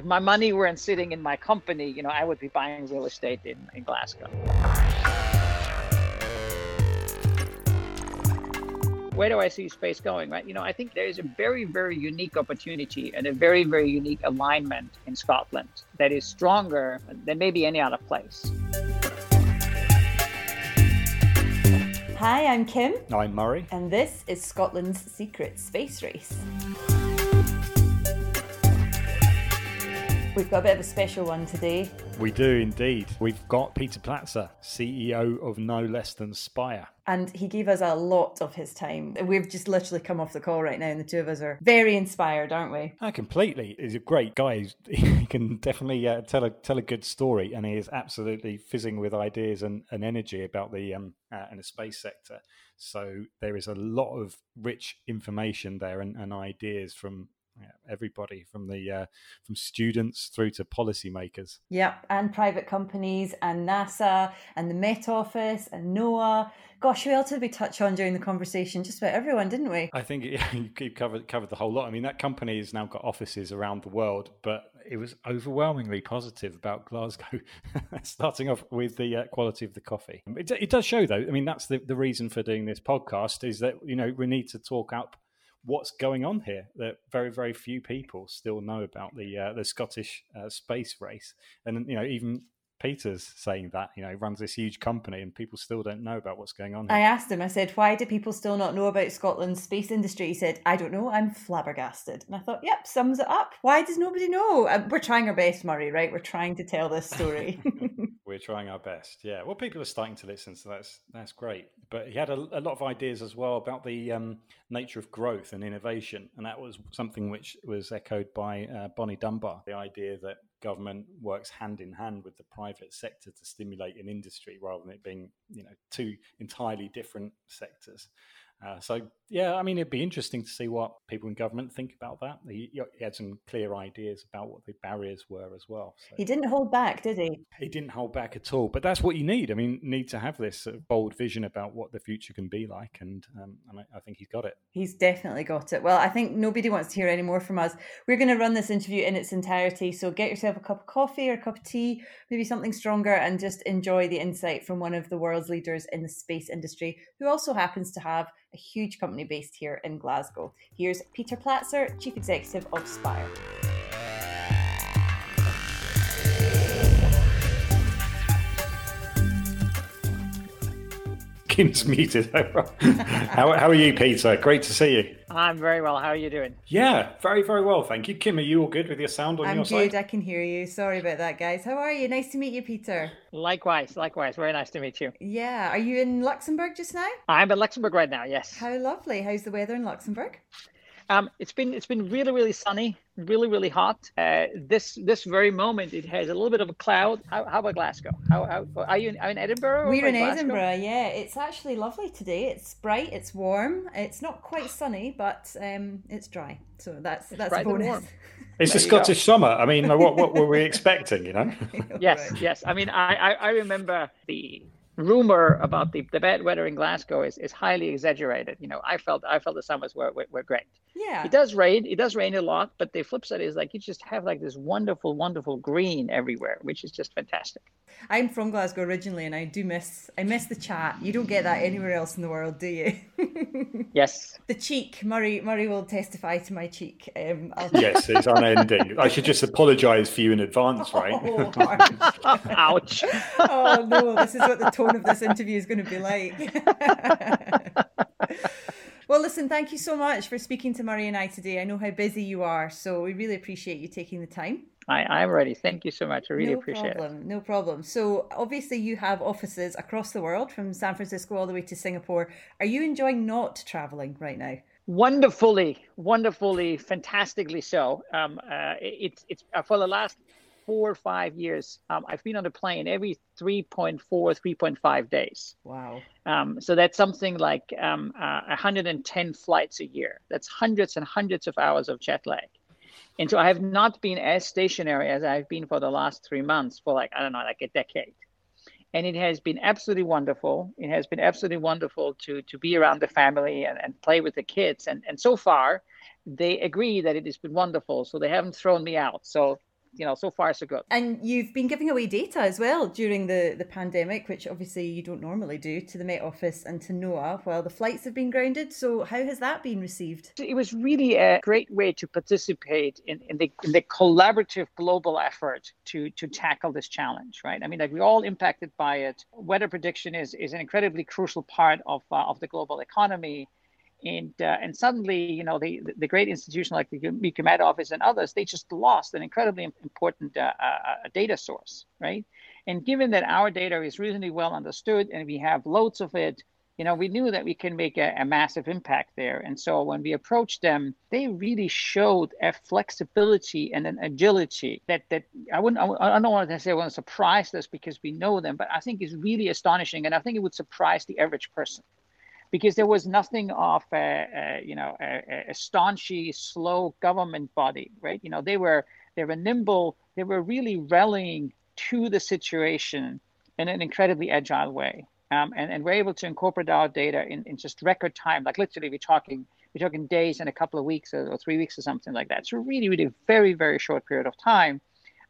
if my money weren't sitting in my company, you know, I would be buying real estate in, in Glasgow. where do I see space going, right? You know, I think there is a very, very unique opportunity and a very, very unique alignment in Scotland that is stronger than maybe any other place. Hi, I'm Kim. I'm Murray. And this is Scotland's secret space race. We've got a bit of a special one today. We do indeed. We've got Peter Platzer, CEO of no less than Spire. And he gave us a lot of his time. We've just literally come off the call right now, and the two of us are very inspired, aren't we? Oh, completely. He's a great guy. He can definitely uh, tell a tell a good story, and he is absolutely fizzing with ideas and, and energy about the um uh, and the space sector. So there is a lot of rich information there and, and ideas from everybody from the uh, from students through to policymakers. Yep, and private companies and NASA and the Met Office and NOAA. Gosh, who else did we touch on during the conversation? Just about everyone, didn't we? I think yeah, you covered covered the whole lot. I mean, that company has now got offices around the world, but it was overwhelmingly positive about Glasgow. Starting off with the uh, quality of the coffee, it, it does show, though. I mean, that's the the reason for doing this podcast is that you know we need to talk up what's going on here that very very few people still know about the uh, the Scottish uh, space race. And you know even Peter's saying that you know he runs this huge company and people still don't know about what's going on here. I asked him I said why do people still not know about Scotland's space industry he said I don't know I'm flabbergasted and I thought yep sums it up why does nobody know uh, we're trying our best Murray right we're trying to tell this story we're trying our best. Yeah, well, people are starting to listen, so that's that's great. But he had a, a lot of ideas as well about the um, nature of growth and innovation, and that was something which was echoed by uh, Bonnie Dunbar. The idea that government works hand in hand with the private sector to stimulate an industry rather than it being, you know, two entirely different sectors. Uh, so yeah, I mean, it'd be interesting to see what people in government think about that. He, he had some clear ideas about what the barriers were as well. So. He didn't hold back, did he? He didn't hold back at all. But that's what you need. I mean, need to have this sort of bold vision about what the future can be like, and um, and I, I, think he's got it. He's definitely got it. Well, I think nobody wants to hear any more from us. We're going to run this interview in its entirety. So get yourself a cup of coffee or a cup of tea, maybe something stronger, and just enjoy the insight from one of the world's leaders in the space industry, who also happens to have a huge company based here in Glasgow. Here's Peter Platzer, Chief Executive of Spire. Kim's muted. how, how are you, Peter? Great to see you. I'm very well. How are you doing? Yeah, very, very well. Thank you. Kim, are you all good with your sound on I'm your side? I'm good. I can hear you. Sorry about that, guys. How are you? Nice to meet you, Peter. Likewise. Likewise. Very nice to meet you. Yeah. Are you in Luxembourg just now? I'm in Luxembourg right now, yes. How lovely. How's the weather in Luxembourg? Um, it's been it's been really really sunny, really really hot. Uh, this this very moment it has a little bit of a cloud. How, how about Glasgow? How, how, are you in, are in Edinburgh? We're in Glasgow? Edinburgh. Yeah, it's actually lovely today. It's bright. It's warm. It's not quite sunny, but um, it's dry. So that's it's that's a bonus. It's a Scottish go. summer. I mean, what what were we expecting? You know? yes, yes. I mean, I, I I remember the rumor about the, the bad weather in Glasgow is, is highly exaggerated. You know, I felt I felt the summers were, were, were great. Yeah. It does rain. It does rain a lot, but the flip side is like you just have like this wonderful, wonderful green everywhere, which is just fantastic. I'm from Glasgow originally, and I do miss I miss the chat. You don't get that anywhere else in the world, do you? yes. The cheek, Murray. Murray will testify to my cheek. Um, yes, it's unending. I should just apologise for you in advance, right? Oh, Ouch. oh no, this is what the tone of this interview is going to be like. Well, listen, thank you so much for speaking to Murray and I today. I know how busy you are, so we really appreciate you taking the time. I, am ready. Thank you so much. I really no appreciate problem, it. No problem. So, obviously, you have offices across the world from San Francisco all the way to Singapore. Are you enjoying not traveling right now? Wonderfully, wonderfully, fantastically so. Um, uh, it's it's uh, for the last four or five years, um, I've been on a plane every 3.4, 3.5 days. Wow. Um, so that's something like um, uh, 110 flights a year. That's hundreds and hundreds of hours of jet lag. And so I have not been as stationary as I've been for the last three months for like, I don't know, like a decade. And it has been absolutely wonderful. It has been absolutely wonderful to, to be around the family and, and play with the kids. And, and so far, they agree that it has been wonderful. So they haven't thrown me out. So you know, so far so good. And you've been giving away data as well during the the pandemic, which obviously you don't normally do to the Met Office and to NOAA while the flights have been grounded. So how has that been received? It was really a great way to participate in, in the in the collaborative global effort to to tackle this challenge, right? I mean, like we're all impacted by it. Weather prediction is is an incredibly crucial part of uh, of the global economy and uh, and suddenly you know the the great institution like the UK Met Office and others they just lost an incredibly important uh, uh, uh, data source right? And given that our data is reasonably well understood and we have loads of it you know we knew that we can make a, a massive impact there. And so when we approached them they really showed a flexibility and an agility that that I wouldn't I don't want to say I want to surprise us because we know them but I think is really astonishing and I think it would surprise the average person because there was nothing of a, a you know a, a, staunchy, slow government body, right? You know, they were they were nimble. They were really rallying to the situation in an incredibly agile way, um, and and we're able to incorporate our data in, in just record time. Like literally, we're talking we're talking days and a couple of weeks or, or three weeks or something like that. So really, really very very short period of time.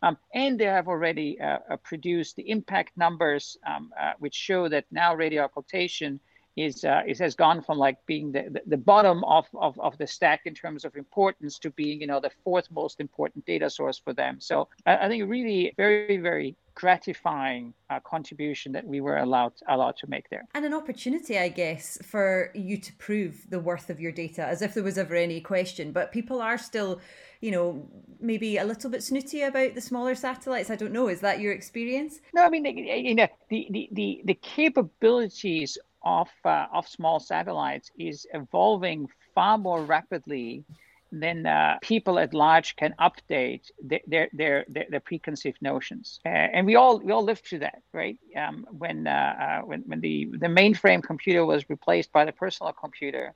Um, and they have already uh, uh, produced the impact numbers, um, uh, which show that now radio occultation is uh, has gone from like being the, the, the bottom of, of, of the stack in terms of importance to being you know the fourth most important data source for them. So i, I think really very very gratifying uh, contribution that we were allowed allowed to make there. And an opportunity i guess for you to prove the worth of your data as if there was ever any question. But people are still you know maybe a little bit snooty about the smaller satellites. I don't know. Is that your experience? No i mean you know the the the, the capabilities of uh, of small satellites is evolving far more rapidly than uh, people at large can update their their their, their, preconceived notions. Uh, and we all we all lived through that, right? Um, when uh, uh, when when the the mainframe computer was replaced by the personal computer,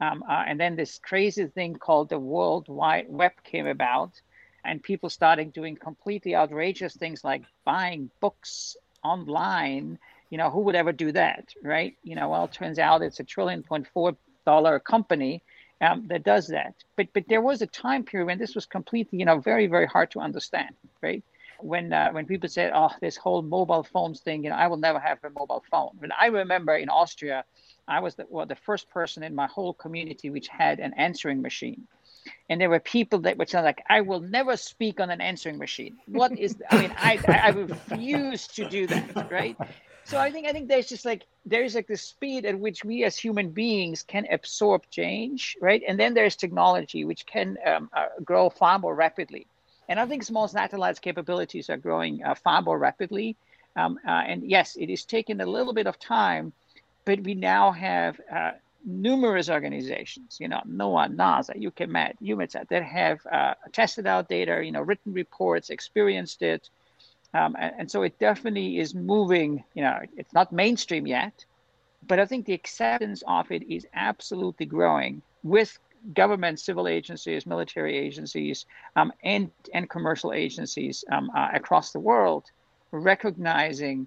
um, uh, and then this crazy thing called the World Wide Web came about, and people started doing completely outrageous things like buying books online you know, who would ever do that, right? You know, well, it turns out it's a trillion point four dollar company um, that does that. But but there was a time period when this was completely, you know, very very hard to understand, right? When uh, when people said, "Oh, this whole mobile phones thing," you know, I will never have a mobile phone. When I remember in Austria, I was the, well, the first person in my whole community which had an answering machine and there were people that sound like, "I will never speak on an answering machine." What is? I mean, I I refuse to do that, right? so I think I think there's just like there's like the speed at which we as human beings can absorb change, right? And then there's technology which can um, uh, grow far more rapidly. And I think small satellites capabilities are growing uh, far more rapidly. Um, uh, and yes, it is taking a little bit of time, but we now have uh, numerous organizations, you know, NOAA, NASA, UKMet, EUMETSAT, that have uh, tested out data, you know, written reports, experienced it, um, and, and, so it definitely is moving, you know, it's not mainstream yet, but I think the acceptance of it is absolutely growing with government, civil agencies, military agencies, um, and, and commercial agencies um, uh, across the world recognizing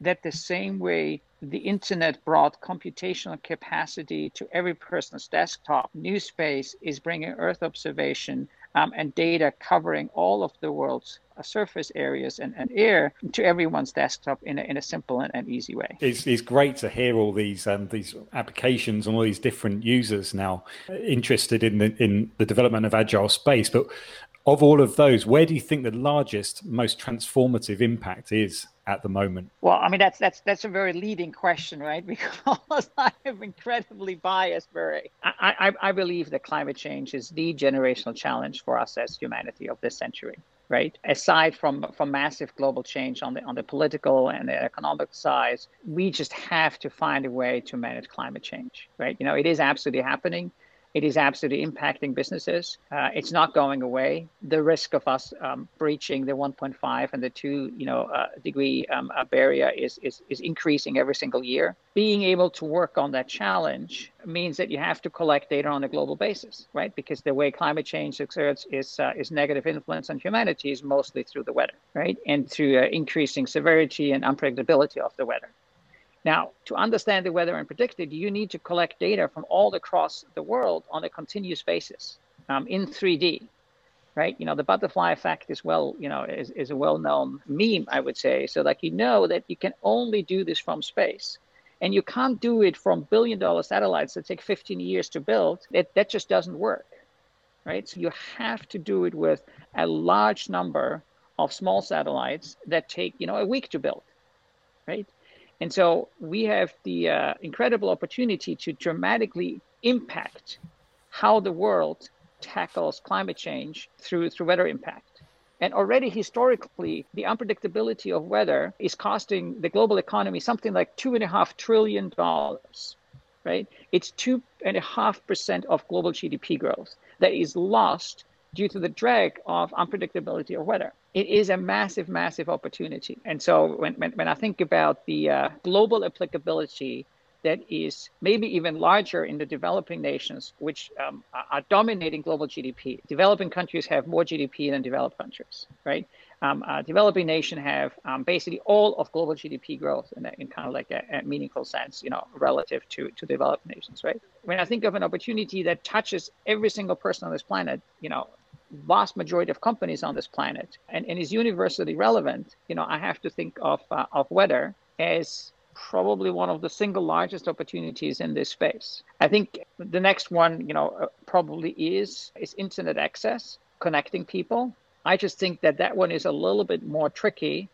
that the same way the internet brought computational capacity to every person's desktop, New Space is bringing Earth observation um, and data covering all of the world's uh, surface areas and, and air to everyone's desktop in a, in a simple and, and easy way. It's, it's great to hear all these um, these applications and all these different users now interested in the in the development of agile space. But of all of those, where do you think the largest, most transformative impact is at the moment? Well, I mean that's that's that's a very leading question, right? Because I am incredibly biased, Barry. I, I, I believe that climate change is the generational challenge for us as humanity of this century right? Aside from from massive global change on the on the political and the economic side, we just have to find a way to manage climate change, right? You know, it is absolutely happening. It is absolutely impacting businesses. Uh, it's not going away. The risk of us um, breaching the 1.5 and the 2, you know, uh, degree um, uh, barrier is, is is increasing every single year. Being able to work on that challenge means that you have to collect data on a global basis, right? Because the way climate change exerts is uh, is negative influence on humanity is mostly through the weather, right, and through uh, increasing severity and unpredictability of the weather. Now, to understand the weather and predict it, you need to collect data from all across the world on a continuous basis um, in 3D, right? You know, the butterfly effect is well, you know, is, is a well-known meme, I would say. So like you know that you can only do this from space. And you can't do it from billion dollar satellites that take 15 years to build. It, that just doesn't work. Right. So you have to do it with a large number of small satellites that take, you know, a week to build. Right. And so we have the uh, incredible opportunity to dramatically impact how the world tackles climate change through through weather impact. And already historically, the unpredictability of weather is costing the global economy something like two and a half trillion dollars. Right? It's two and a half percent of global GDP growth that is lost due to the drag of unpredictability of weather. It is a massive, massive opportunity. And so when, when, when I think about the uh, global applicability that is maybe even larger in the developing nations, which um, are dominating global GDP. Developing countries have more GDP than developed countries, right? Um, uh, developing nation have um, basically all of global GDP growth in, a, in kind of like a, a, meaningful sense, you know, relative to, to developed nations, right? When I think of an opportunity that touches every single person on this planet, you know, vast majority of companies on this planet and, and is universally relevant, you know, I have to think of, uh, of weather as probably one of the single largest opportunities in this space. I think the next one, you know, uh, probably is is internet access, connecting people. I just think that that one is a little bit more tricky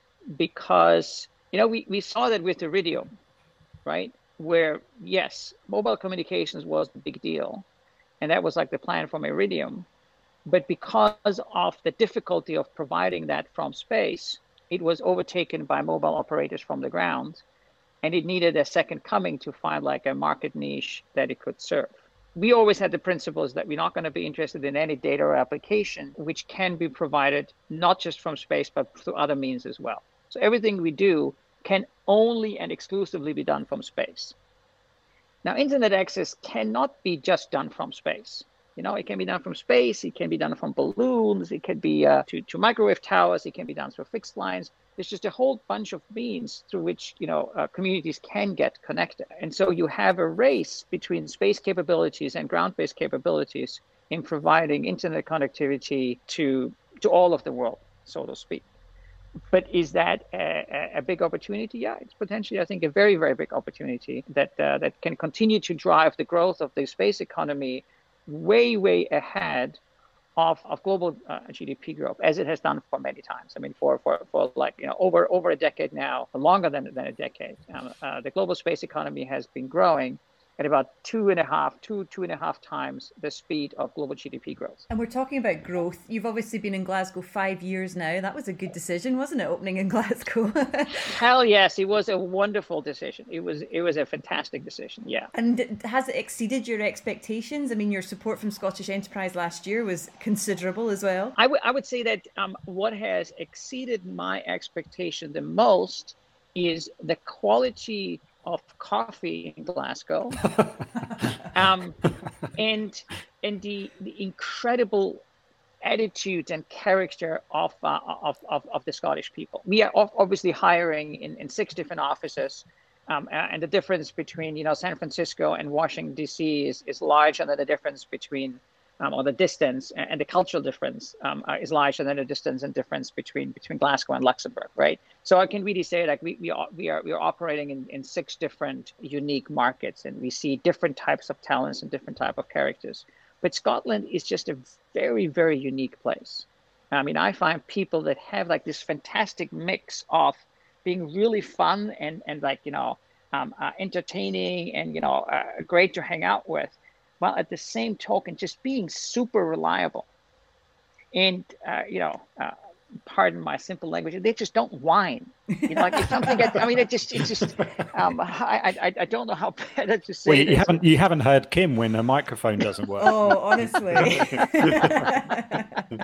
because you know we, we saw that with Iridium, right? Where yes, mobile communications was the big deal, and that was like the plan from Iridium, but because of the difficulty of providing that from space, it was overtaken by mobile operators from the ground and it needed a second coming to find like a market niche that it could serve. We always had the principles that we're not going to be interested in any data or application which can be provided not just from space but through other means as well. So everything we do can only and exclusively be done from space. Now, internet access cannot be just done from space. You know, it can be done from space, it can be done from balloons, it can be uh, to, to microwave towers, it can be done through fixed lines there's just a whole bunch of means through which you know uh, communities can get connected and so you have a race between space capabilities and ground-based capabilities in providing internet connectivity to to all of the world so to speak but is that a, a, big opportunity? Yeah, it's potentially, I think, a very, very big opportunity that uh, that can continue to drive the growth of the space economy way, way ahead of, of global uh, GDP growth, as it has done for many times. I mean, for, for, for like, you know, over, over a decade now, longer than, than a decade, um, uh, the global space economy has been growing at about two and a half, two, two and a half times the speed of global GDP growth. And we're talking about growth. You've obviously been in Glasgow five years now. That was a good decision, wasn't it, opening in Glasgow? Hell yes, it was a wonderful decision. It was it was a fantastic decision. Yeah. And has it exceeded your expectations? I mean, your support from Scottish Enterprise last year was considerable as well. I, w- I would say that um, what has exceeded my expectation the most is the quality of coffee in Glasgow, um, and and the the incredible attitude and character of, uh, of, of, of, the Scottish people. We are obviously hiring in, in six different offices. Um, and the difference between you know San Francisco and Washington D.C. is, is large, and the difference between um, or the distance and the cultural difference um, uh, is larger than the distance and difference between between Glasgow and Luxembourg, right? So I can really say like we, we are we are we are operating in, in six different unique markets, and we see different types of talents and different type of characters. But Scotland is just a very very unique place. I mean, I find people that have like this fantastic mix of being really fun and and like you know um, uh, entertaining and you know uh, great to hang out with while at the same token just being super reliable. And uh, you know, uh, pardon my simple language, they just don't whine. You know, like if something gets, I mean, it just, it just, um, I, I, I don't know how better to say. Well, you haven't, you haven't heard Kim when a microphone doesn't work. oh, honestly.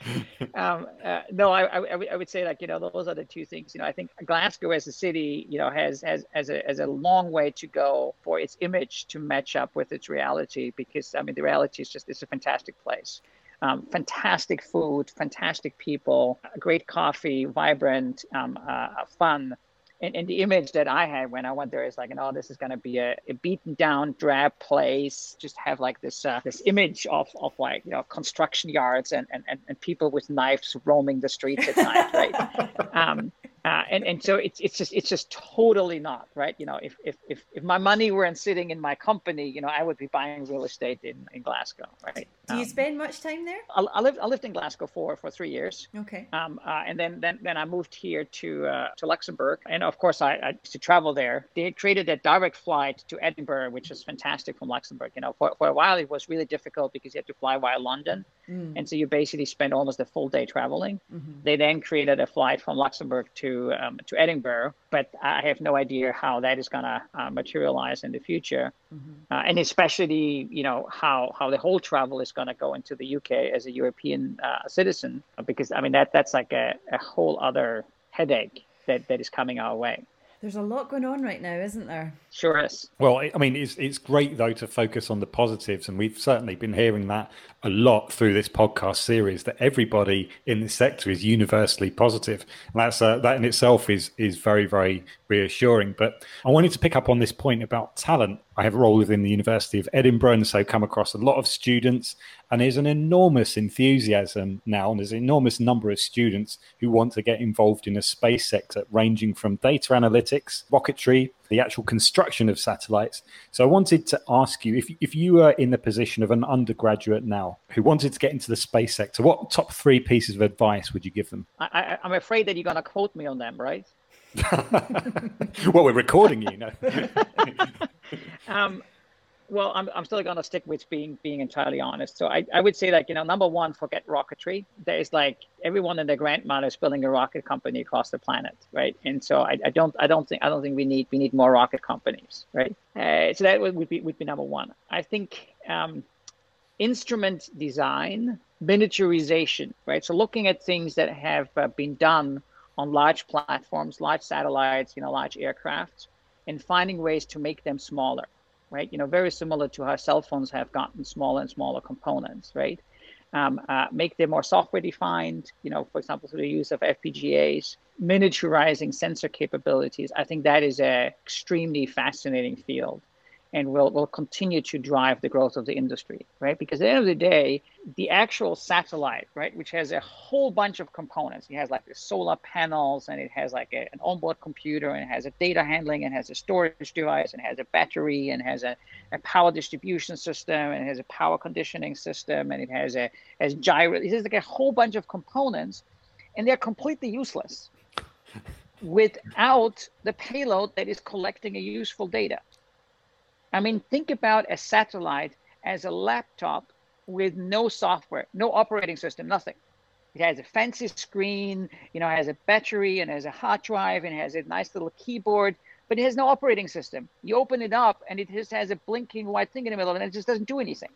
um, uh, no, I, I, I, would say like you know those are the two things. You know, I think Glasgow as a city, you know, has has has a has a long way to go for its image to match up with its reality. Because I mean, the reality is just it's a fantastic place, um, fantastic food, fantastic people, great coffee, vibrant, um, uh, fun. And, and the image that I had when I went there is like, oh, this is going to be a, a, beaten down, drab place. Just have like this uh, this image of, of like you know construction yards and, and, and people with knives roaming the streets at night, right? um, uh, and and so it's it's just it's just totally not right. You know, if if if, if my money weren't sitting in my company, you know, I would be buying real estate in, in Glasgow, right? Do you um, spend much time there? I, I, lived I lived in Glasgow for for three years. Okay. Um, uh, and then then then I moved here to uh, to Luxembourg, and of course I, I used to travel there. They created a direct flight to Edinburgh, which is fantastic from Luxembourg. You know, for for a while it was really difficult because you had to fly via London, mm. and so you basically spend almost a full day traveling. Mm-hmm. They then created a flight from Luxembourg to um, to Edinburgh, but I have no idea how that is going to uh, materialize in the future, mm-hmm. uh, and especially you know how how the whole travel is going to go into the UK as a European uh, citizen, because I mean that that's like a, a whole other headache that, that is coming our way. There's a lot going on right now, isn't there? Sure is. Well, I mean, it's it's great though to focus on the positives, and we've certainly been hearing that a lot through this podcast series. That everybody in the sector is universally positive, and that's uh, that in itself is is very very reassuring. But I wanted to pick up on this point about talent. I have a role within the University of Edinburgh, and so come across a lot of students and there's an enormous enthusiasm now, and there's an enormous number of students who want to get involved in a space sector, ranging from data analytics, rocketry, the actual construction of satellites. So I wanted to ask you if, if you were in the position of an undergraduate now who wanted to get into the space sector, what top three pieces of advice would you give them? I, am afraid that you're going to quote me on them, right? well, we're recording you, know. um, well, I'm, I'm still going to stick with being being entirely honest. So I, I would say like you know number one, forget rocketry. There is like everyone and their grandmother is building a rocket company across the planet, right? And so I, I don't I don't think I don't think we need we need more rocket companies, right? Uh, so that would be would be number one. I think um, instrument design, miniaturization, right? So looking at things that have uh, been done on large platforms, large satellites, you know, large aircraft, and finding ways to make them smaller right? You know, very similar to how cell phones have gotten smaller and smaller components, right? Um, uh, make them more software defined, you know, for example, through the use of FPGAs, miniaturizing sensor capabilities. I think that is an extremely fascinating field and will, will continue to drive the growth of the industry, right? Because at the end of the day, the actual satellite, right, which has a whole bunch of components. It has like the solar panels and it has like a, an onboard computer and it has a data handling and has a storage device and has a battery and has a, a power distribution system and it has a power conditioning system and it has a has gyro. It has like a whole bunch of components and they're completely useless without the payload that is collecting a useful data. I mean, think about a satellite as a laptop with no software, no operating system, nothing. It has a fancy screen, you know, has a battery and has a hard drive and has a nice little keyboard, but it has no operating system. You open it up and it just has a blinking white thing in the middle and it just doesn't do anything.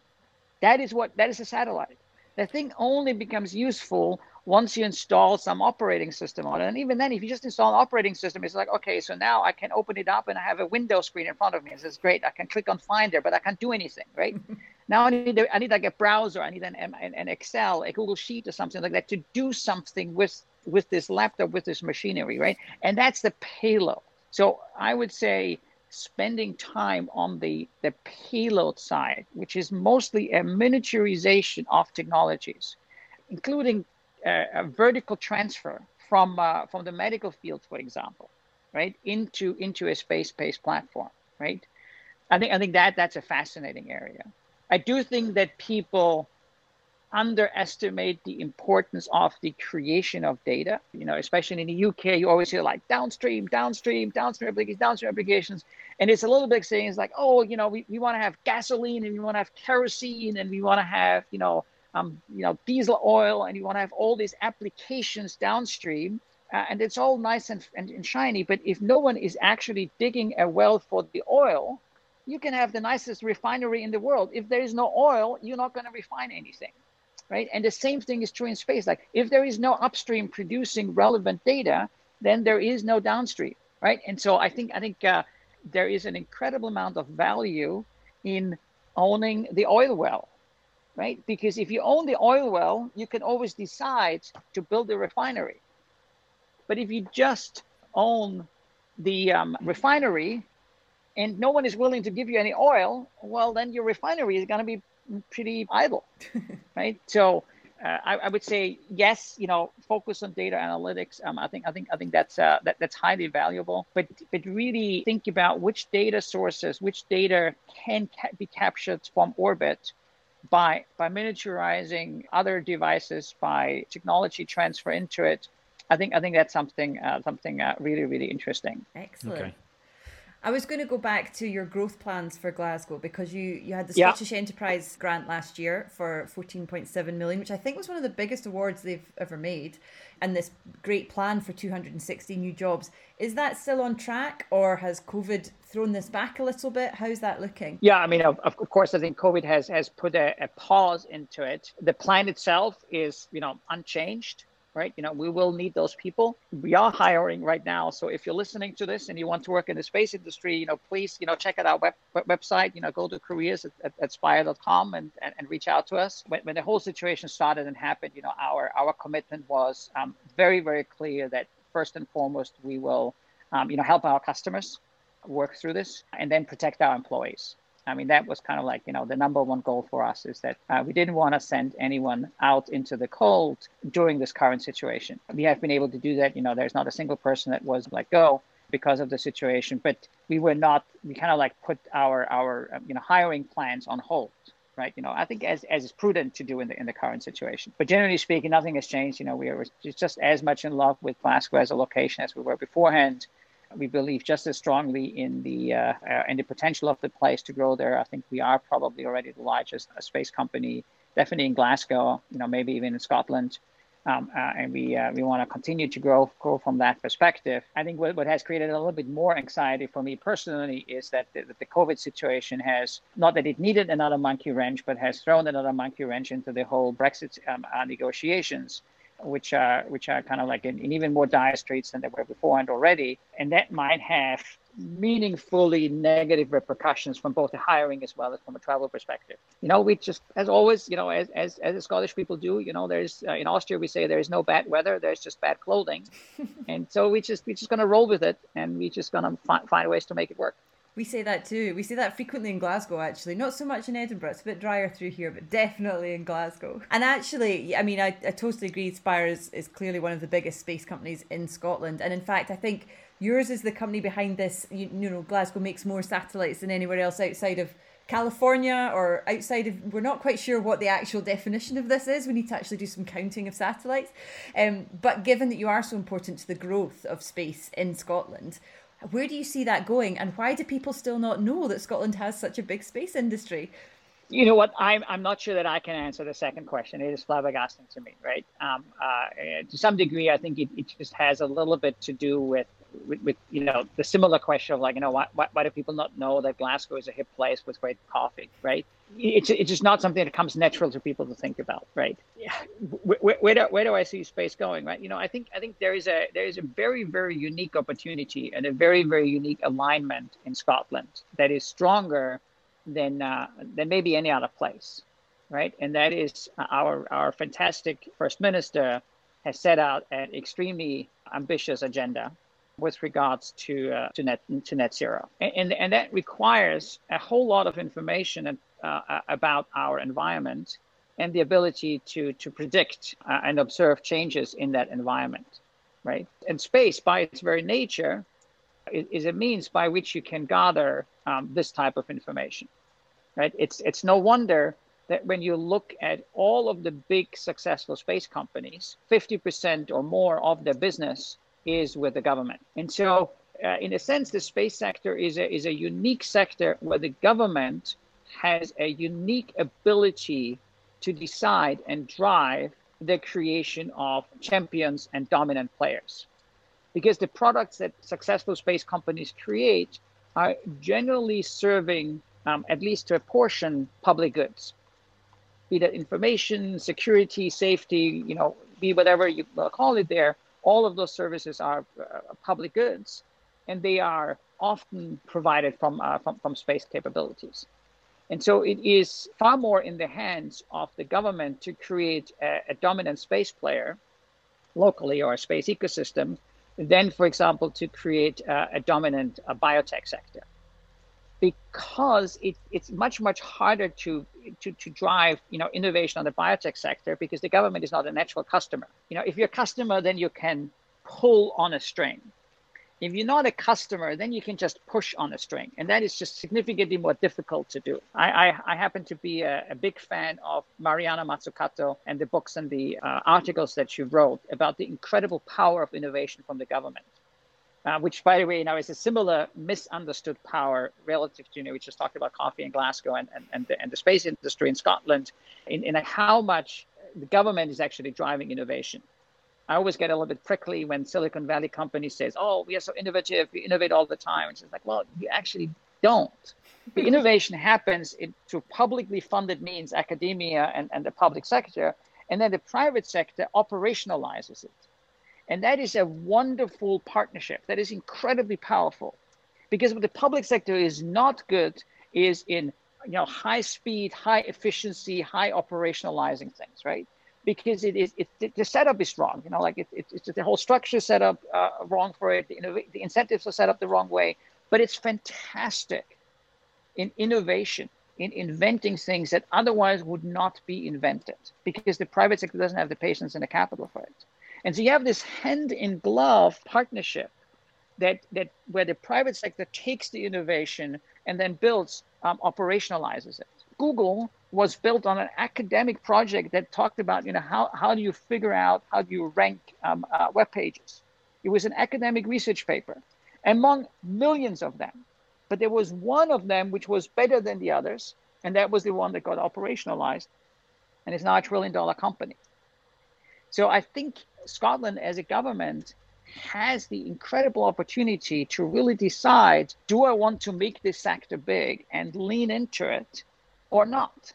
That is what that is a satellite. The thing only becomes useful once you install some operating system on it. And even then, if you just install an operating system, it's like, okay, so now I can open it up and I have a window screen in front of me. This is great. I can click on Finder, but I can't do anything, right? now I need, I need like a browser. I need an, an, an Excel, a Google Sheet or something like that to do something with, with this laptop, with this machinery, right? And that's the payload. So I would say spending time on the, the payload side, which is mostly a miniaturization of technologies, including a, a vertical transfer from uh, from the medical field, for example, right, into into a space-based platform, right? I think I think that that's a fascinating area. I do think that people underestimate the importance of the creation of data. You know, especially in the UK, you always hear like downstream, downstream, downstream applications, downstream applications. And it's a little bit saying it's like, oh, you know, we, we want to have gasoline and we want to have kerosene and we want to have, you know, um, you know, diesel oil, and you want to have all these applications downstream, uh, and it's all nice and, and, and shiny. But if no one is actually digging a well for the oil, you can have the nicest refinery in the world. If there is no oil, you're not going to refine anything, right? And the same thing is true in space. Like if there is no upstream producing relevant data, then there is no downstream, right? And so I think I think uh, there is an incredible amount of value in owning the oil well right? Because if you own the oil well, you can always decide to build a refinery. But if you just own the um, refinery and no one is willing to give you any oil, well, then your refinery is going to be pretty idle, right? So uh, I, I, would say yes. You know, focus on data analytics. Um, I think I think I think that's uh, that, that's highly valuable. But but really think about which data sources, which data can ca- be captured from orbit by by miniaturizing other devices, by technology transfer into it. I think I think that's something uh, something uh, really really interesting. Excellent. Okay. I was going to go back to your growth plans for Glasgow because you, you had the Scottish yeah. Enterprise grant last year for 14.7 million, which I think was one of the biggest awards they've ever made, and this great plan for 260 new jobs. Is that still on track, or has COVID thrown this back a little bit? How's that looking? Yeah, I mean, of, of course, I think COVID has has put a, a pause into it. The plan itself is, you know, unchanged right? You know, we will need those people. We are hiring right now. So if you're listening to this and you want to work in the space industry, you know, please, you know, check out our web, web website, you know, go to careers at, at, at spire.com and, and, and, reach out to us. When, when the whole situation started and happened, you know, our, our commitment was um, very, very clear that first and foremost, we will, um, you know, help our customers work through this and then protect our employees. I mean, that was kind of like, you know, the number one goal for us is that uh, we didn't want to send anyone out into the cold during this current situation. We have been able to do that. You know, there's not a single person that was let go because of the situation, but we were not, we kind of like put our, our, um, you know, hiring plans on hold. Right, you know, I think as, as is prudent to do in the in the current situation. But generally speaking, nothing has changed. You know, we are just as much in love with Glasgow as a location as we were beforehand we believe just as strongly in the uh, uh, in the potential of the place to grow there. I think we are probably already the largest uh, space company, definitely in Glasgow. You know, maybe even in Scotland. Um, uh, and we uh, we want to continue to grow grow from that perspective. I think what, what has created a little bit more anxiety for me personally is that the, that the COVID situation has not that it needed another monkey wrench, but has thrown another monkey wrench into the whole Brexit um, uh, negotiations which are which are kind of like in, in, even more dire straits than they were beforehand already, and that might have meaningfully negative repercussions from both the hiring as well as from a travel perspective. You know, we just, as always, you know, as as, as the Scottish people do, you know, there's uh, in Austria we say there is no bad weather, there's just bad clothing, and so we just we just gonna roll with it, and we just gonna fi- find ways to make it work. We say that too. We say that frequently in Glasgow, actually. Not so much in Edinburgh. It's a bit drier through here, but definitely in Glasgow. And actually, I mean, I, I totally agree. Spire is, is clearly one of the biggest space companies in Scotland. And in fact, I think yours is the company behind this. You, you know, Glasgow makes more satellites than anywhere else outside of California or outside of, we're not quite sure what the actual definition of this is. We need to actually do some counting of satellites. Um, but given that you are so important to the growth of space in Scotland, where do you see that going, and why do people still not know that Scotland has such a big space industry? You know what? I'm I'm not sure that I can answer the second question. It is flabbergasting to me, right? Um, uh, to some degree, I think it, it just has a little bit to do with with, with, you know the similar question of like you know why, why, why do people not know that Glasgow is a hip place with great coffee, right? It's it's just not something that comes natural to people to think about, right? Yeah. Where, where, do, where do I see space going, right? You know, I think I think there is a there is a very very unique opportunity and a very very unique alignment in Scotland that is stronger than uh, than maybe any other place, right? And that is our our fantastic first minister has set out an extremely ambitious agenda with regards to uh, to net to net zero, and and that requires a whole lot of information uh, about our environment and the ability to to predict uh, and observe changes in that environment, right? And space, by its very nature, is, is a means by which you can gather um, this type of information, right? It's it's no wonder that when you look at all of the big successful space companies, 50% or more of their business is with the government. And so, uh, in a sense, the space sector is a, is a unique sector where the government has a unique ability to decide and drive the creation of champions and dominant players. Because the products that successful space companies create are generally serving, um, at least to a portion, public goods. Be that information, security, safety, you know, be whatever you call it there, all of those services are uh, public goods, and they are often provided from, uh, from, from space capabilities. And so it is far more in the hands of the government to create a, a dominant space player locally or a space ecosystem than, for example, to create uh, a dominant biotech sector. Because it, it's much, much harder to, to, to drive you know, innovation on the biotech sector because the government is not a natural customer. You know, if you're a customer, then you can pull on a string. If you're not a customer, then you can just push on a string, and that is just significantly more difficult to do. I, I, I happen to be a, a, big fan of Mariana Mazzucato and the books and the uh, articles that she wrote about the incredible power of innovation from the government. Uh, which, by the way, now is a similar misunderstood power relative to, you know, we just talked about coffee in Glasgow and, and, and, the, and the space industry in Scotland, in, in how much the government is actually driving innovation. I always get a little bit prickly when Silicon Valley companies says, "Oh, we are so innovative, we innovate all the time." And It's like, well, you actually don't. The innovation happens in, through publicly funded means, academia and, and the public sector, and then the private sector operationalizes it. And that is a wonderful partnership. That is incredibly powerful, because what the public sector is not good is in you know high speed, high efficiency, high operationalizing things, right? because it is it, the setup is wrong. You know, like it, it, it's the whole structure set up uh, wrong for it. The, the incentives are set up the wrong way, but it's fantastic in innovation, in inventing things that otherwise would not be invented because the private sector doesn't have the patience and the capital for it. And so you have this hand in glove partnership that that where the private sector takes the innovation and then builds um, operationalizes it. Google was built on an academic project that talked about, you know, how, how do you figure out, how do you rank um, uh, web pages? It was an academic research paper among millions of them. But there was one of them which was better than the others, and that was the one that got operationalized, and it's now a trillion dollar company. So I think Scotland as a government has the incredible opportunity to really decide do I want to make this sector big and lean into it or not?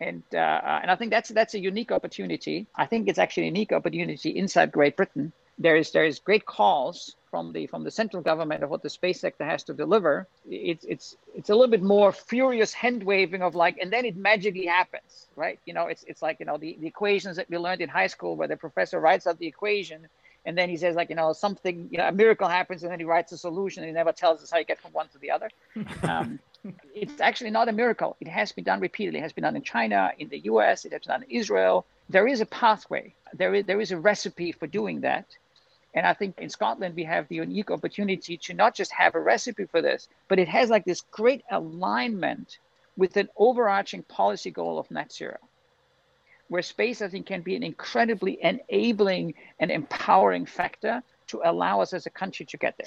and uh, uh, and I think that's that's a unique opportunity. I think it's actually a unique opportunity inside Great Britain. There is there is great calls from the from the central government of what the space sector has to deliver. It's it's it's a little bit more furious hand waving of like, and then it magically happens, right? You know, it's it's like you know the, the equations that we learned in high school where the professor writes out the equation and then he says like you know something you know a miracle happens and then he writes a solution and he never tells us how you get from one to the other. Um, it's actually not a miracle. It has been done repeatedly. It has been done in china in the us it has been done in israel. There is a pathway. There is there is a recipe for doing that and I think in Scotland, we have the unique opportunity to not just have a recipe for this, but it has like this great alignment with an overarching policy goal of net zero where space, I think, can be an incredibly enabling and empowering factor to allow us as a country to get there.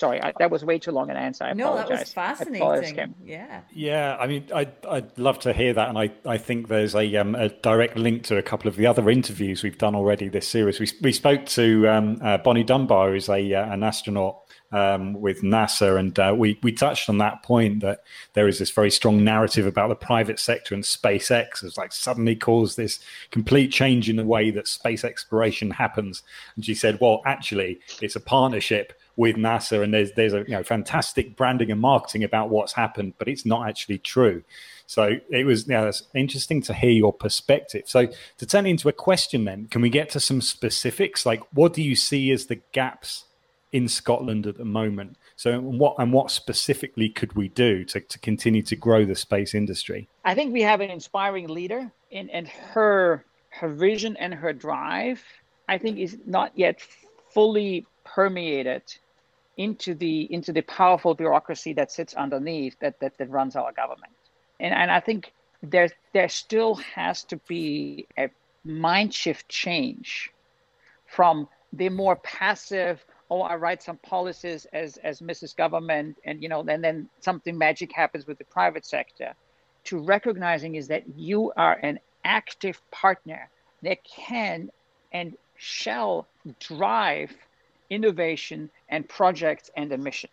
Sorry, I, that was way too long an answer. I no, apologize. that was fascinating. Yeah. Yeah, I mean, I'd, I'd love to hear that. And I, I think there's a, um, a direct link to a couple of the other interviews we've done already this series. We, we spoke to um, uh, Bonnie Dunbar, who's a, uh, an astronaut um, with NASA, and uh, we we touched on that point that there is this very strong narrative about the private sector and SpaceX has like suddenly caused this complete change in the way that space exploration happens. And she said, well, actually, it's a partnership with NASA, and there's there's a you know fantastic branding and marketing about what's happened, but it's not actually true. So it was yeah, that's interesting to hear your perspective. So to turn into a question, then, can we get to some specifics? Like, what do you see as the gaps in Scotland at the moment. So, what and what specifically could we do to, to continue to grow the space industry? I think we have an inspiring leader, in, and her her vision and her drive, I think, is not yet fully permeated into the into the powerful bureaucracy that sits underneath that that, that runs our government. And and I think there there still has to be a mind shift change from the more passive oh, I write some policies as as Mrs. Government, and you know, and then something magic happens with the private sector. To recognizing is that you are an active partner that can and shall drive innovation and projects and a mission.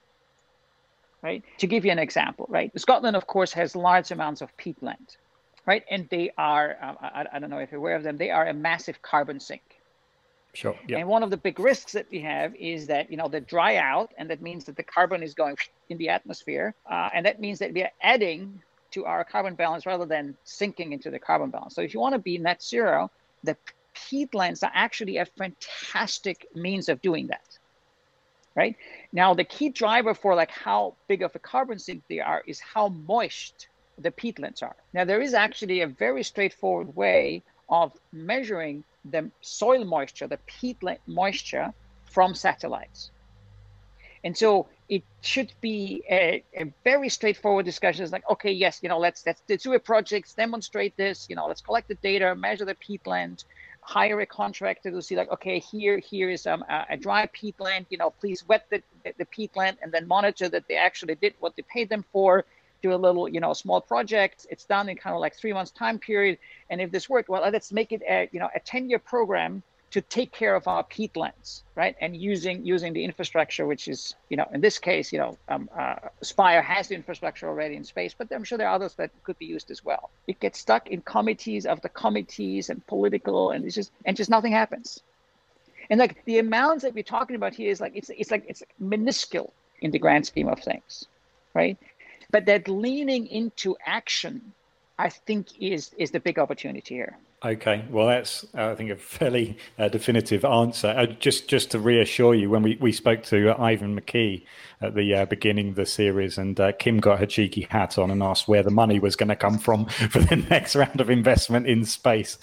Right. To give you an example, right, Scotland, of course, has large amounts of peatland, right, and they are uh, I, I don't know if you're aware of them. They are a massive carbon sink Sure. Yeah. And one of the big risks that we have is that you know they dry out, and that means that the carbon is going in the atmosphere, uh, and that means that we are adding to our carbon balance rather than sinking into the carbon balance. So if you want to be net zero, the peatlands are actually a fantastic means of doing that. Right now, the key driver for like how big of a carbon sink they are is how moist the peatlands are. Now, there is actually a very straightforward way of measuring the soil moisture, the peatland moisture from satellites. And so it should be a, a, very straightforward discussion. It's like, okay, yes, you know, let's let's, do a project, demonstrate this, you know, let's collect the data, measure the peatland, hire a contractor to see like, okay, here here is um, a, dry peatland, you know, please wet the, the peatland and then monitor that they actually did what they paid them for. Do a little, you know, small project. It's done in kind of like three months time period. And if this worked, well, let's make it a, you know, a 10 year program to take care of our peatlands, right? And using using the infrastructure, which is, you know, in this case, you know, um, uh, Spire has the infrastructure already in space, but I'm sure there are others that could be used as well. It gets stuck in committees of the committees and political, and it's just and just nothing happens. And like the amounts that we're talking about here is like it's it's like it's minuscule in the grand scheme of things, right? But that leaning into action, I think, is is the big opportunity here. Okay, well, that's uh, I think a fairly uh, definitive answer. Uh, just just to reassure you, when we, we spoke to Ivan McKee at the uh, beginning of the series, and uh, Kim got her cheeky hat on and asked where the money was going to come from for the next round of investment in space.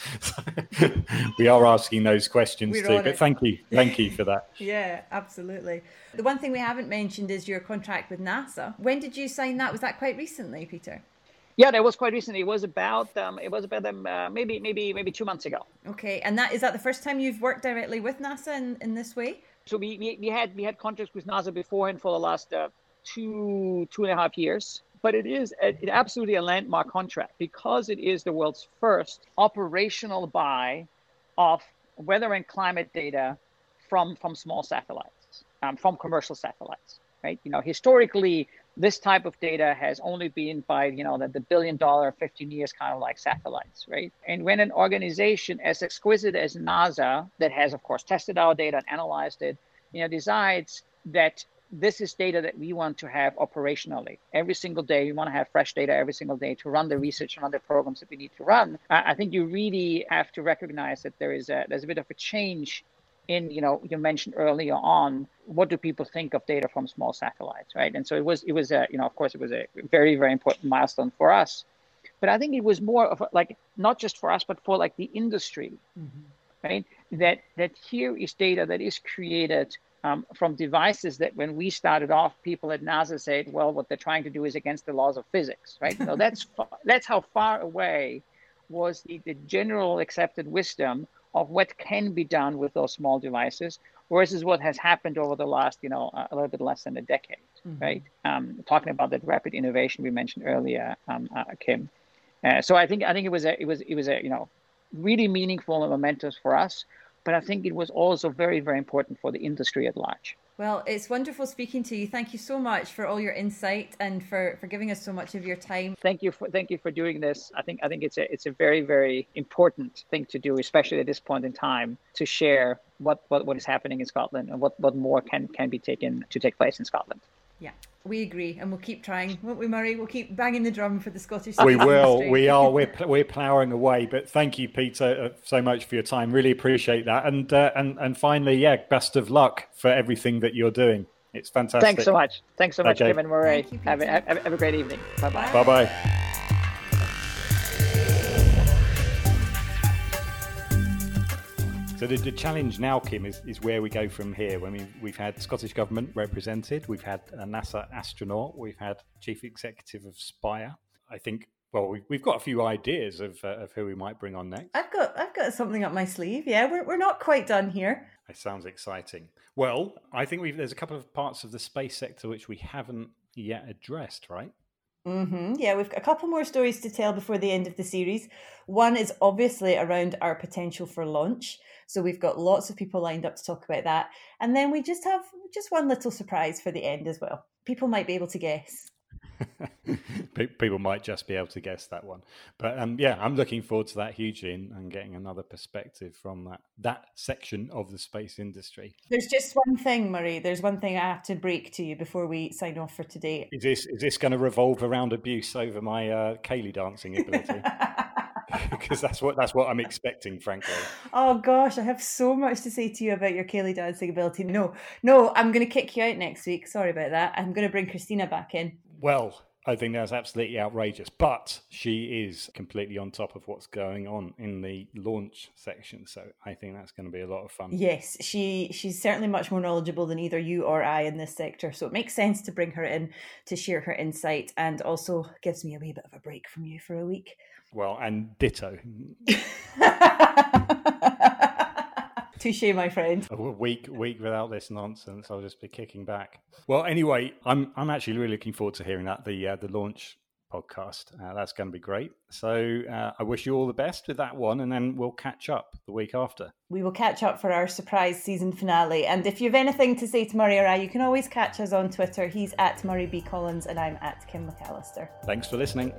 we are asking those questions We're too. But it. thank you, thank you for that. yeah, absolutely. The one thing we haven't mentioned is your contract with NASA. When did you sign that? Was that quite recently, Peter? Yeah, that was quite recently. It was about um, it was about them uh, maybe maybe maybe two months ago. Okay, and that is that the first time you've worked directly with NASA in, in this way? So we, we, we had we had contracts with NASA beforehand for the last uh, two two and a half years. But it is a, it absolutely a landmark contract because it is the world's first operational buy of weather and climate data from from small satellites, um, from commercial satellites. Right? You know, historically this type of data has only been by you know the, the billion dollar 15 years kind of like satellites right? And when an organization as exquisite as nasa that has of course tested our data and analyzed it you know decides that this is data that we want to have operationally. Every single day we want to have fresh data every single day to run the research and run the programs that we need to run. I think you really have to recognize that there is a there's a bit of a change in you know you mentioned earlier on what do people think of data from small satellites right? And so it was it was a you know of course it was a very very important milestone for us. But i think it was more of a, like not just for us but for like the industry mm-hmm. right? That that here is data that is created um, from devices that when we started off people at nasa said well what they're trying to do is against the laws of physics right? So that's that's how far away was the, the general accepted wisdom of what can be done with those small devices versus what has happened over the last, you know, a little bit less than a decade, mm-hmm. right? Um, talking about that rapid innovation we mentioned earlier, um, uh, Kim. Uh, so I think I think it was a it was it was a you know really meaningful and momentous for us, but I think it was also very very important for the industry at large. Well, it's wonderful speaking to you. Thank you so much for all your insight and for, for giving us so much of your time. Thank you for thank you for doing this. I think I think it's a it's a very very important thing to do, especially at this point in time, to share what, what, what is happening in Scotland and what, what more can, can be taken to take place in Scotland. Yeah, we agree, and we'll keep trying, won't we, Murray? We'll keep banging the drum for the Scottish. We will. Industry. We are. We're we're ploughing away. But thank you, Peter, uh, so much for your time. Really appreciate that. And uh, and and finally, yeah, best of luck for everything that you're doing. It's fantastic. Thanks so much. Thanks so much, okay. Kim and Murray. You, have, a, have, have a great evening. Bye bye. Bye bye. So the, the, challenge now, Kim, is, is where we go from here. I we've, we've had Scottish Government represented, we've had a NASA astronaut, we've had Chief Executive of Spire. I think, well, we've, we've got a few ideas of, uh, of who we might bring on next. I've got I've got something up my sleeve. Yeah, we're, we're not quite done here. It sounds exciting. Well, I think we've, there's a couple of parts of the space sector which we haven't yet addressed, right? Mm-hmm. Yeah, we've got a couple more stories to tell before the end of the series. One is obviously around our potential for launch. So we've got lots of people lined up to talk about that. And then we just have just one little surprise for the end as well. People might be able to guess. People might just be able to guess that one, but um, yeah, I'm looking forward to that hugely and, and, getting another perspective from that that section of the space industry. There's just one thing, Murray. There's one thing I have to break to you before we sign off for today. Is this is this going to revolve around abuse over my uh, Ceilidh dancing ability? because that's what that's what I'm expecting, frankly. Oh gosh, I have so much to say to you about your Ceilidh dancing ability. No, no, I'm going to kick you out next week. Sorry about that. I'm going to bring Christina back in. Well, I think that's absolutely outrageous. But she is completely on top of what's going on in the launch section. So I think that's going to be a lot of fun. Yes, she she's certainly much more knowledgeable than either you or I in this sector. So it makes sense to bring her in to share her insight and also gives me a wee bit of a break from you for a week. Well, and ditto. Touche, my friend. A week week without this nonsense, I'll just be kicking back. Well, anyway, I'm I'm actually really looking forward to hearing that the uh, the launch podcast. Uh, that's going to be great. So uh, I wish you all the best with that one, and then we'll catch up the week after. We will catch up for our surprise season finale. And if you have anything to say to Murray or I, you can always catch us on Twitter. He's at Murray B Collins, and I'm at Kim McAllister. Thanks for listening.